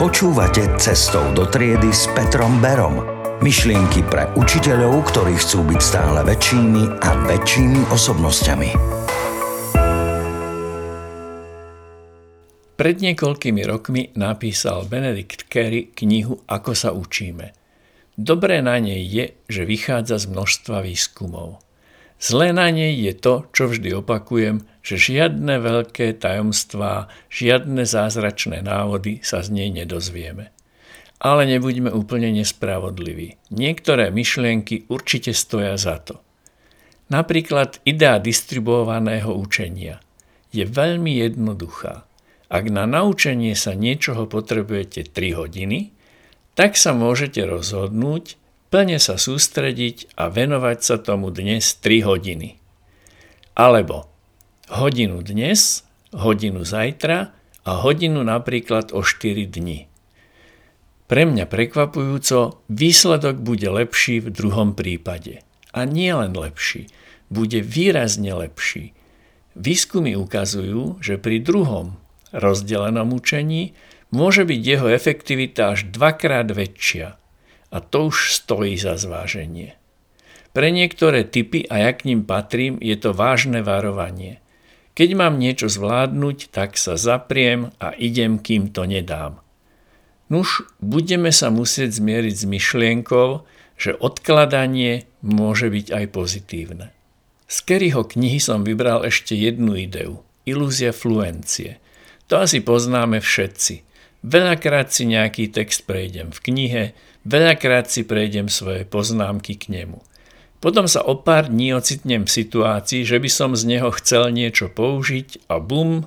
Počúvate Cestou do triedy s Petrom Berom. Myšlienky pre učiteľov, ktorí chcú byť stále väčšími a väčšími osobnosťami. Pred niekoľkými rokmi napísal Benedikt Carey knihu Ako sa učíme. Dobré na nej je, že vychádza z množstva výskumov. Zlé na nej je to, čo vždy opakujem, že žiadne veľké tajomstvá, žiadne zázračné návody sa z nej nedozvieme. Ale nebuďme úplne nespravodliví. Niektoré myšlienky určite stoja za to. Napríklad idea distribuovaného učenia je veľmi jednoduchá. Ak na naučenie sa niečoho potrebujete 3 hodiny, tak sa môžete rozhodnúť, plne sa sústrediť a venovať sa tomu dnes 3 hodiny. Alebo hodinu dnes, hodinu zajtra a hodinu napríklad o 4 dni. Pre mňa prekvapujúco, výsledok bude lepší v druhom prípade. A nie len lepší, bude výrazne lepší. Výskumy ukazujú, že pri druhom rozdelenom učení môže byť jeho efektivita až dvakrát väčšia – a to už stojí za zváženie. Pre niektoré typy, a ja k ním patrím, je to vážne varovanie. Keď mám niečo zvládnuť, tak sa zapriem a idem, kým to nedám. Nuž, budeme sa musieť zmieriť s myšlienkou, že odkladanie môže byť aj pozitívne. Z Kerryho knihy som vybral ešte jednu ideu. Ilúzia fluencie. To asi poznáme všetci. Veľakrát si nejaký text prejdem v knihe, veľakrát si prejdem svoje poznámky k nemu. Potom sa o pár dní ocitnem v situácii, že by som z neho chcel niečo použiť a bum,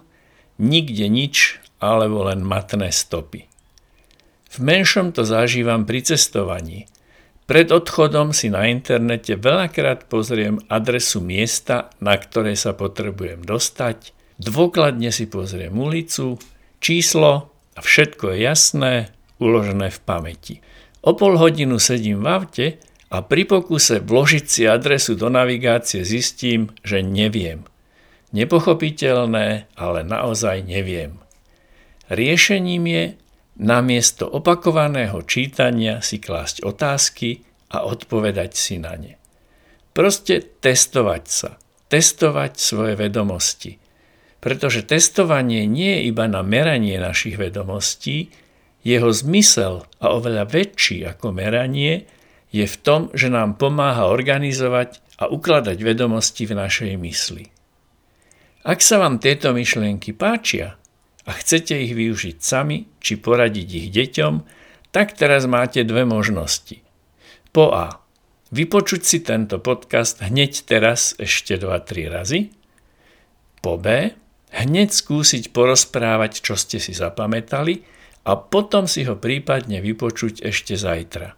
nikde nič, alebo len matné stopy. V menšom to zažívam pri cestovaní. Pred odchodom si na internete veľakrát pozriem adresu miesta, na ktoré sa potrebujem dostať, dôkladne si pozriem ulicu, číslo, a všetko je jasné, uložené v pamäti. O pol hodinu sedím v aute a pri pokuse vložiť si adresu do navigácie zistím, že neviem. Nepochopiteľné, ale naozaj neviem. Riešením je namiesto opakovaného čítania si klásť otázky a odpovedať si na ne. Proste testovať sa, testovať svoje vedomosti – pretože testovanie nie je iba na meranie našich vedomostí, jeho zmysel a oveľa väčší ako meranie je v tom, že nám pomáha organizovať a ukladať vedomosti v našej mysli. Ak sa vám tieto myšlienky páčia a chcete ich využiť sami či poradiť ich deťom, tak teraz máte dve možnosti. Po A. Vypočuť si tento podcast hneď teraz ešte 2-3 razy. Po B hneď skúsiť porozprávať, čo ste si zapamätali a potom si ho prípadne vypočuť ešte zajtra.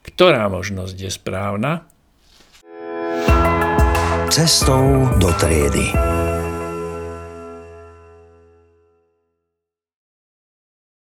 Ktorá možnosť je správna? Cestou do triedy.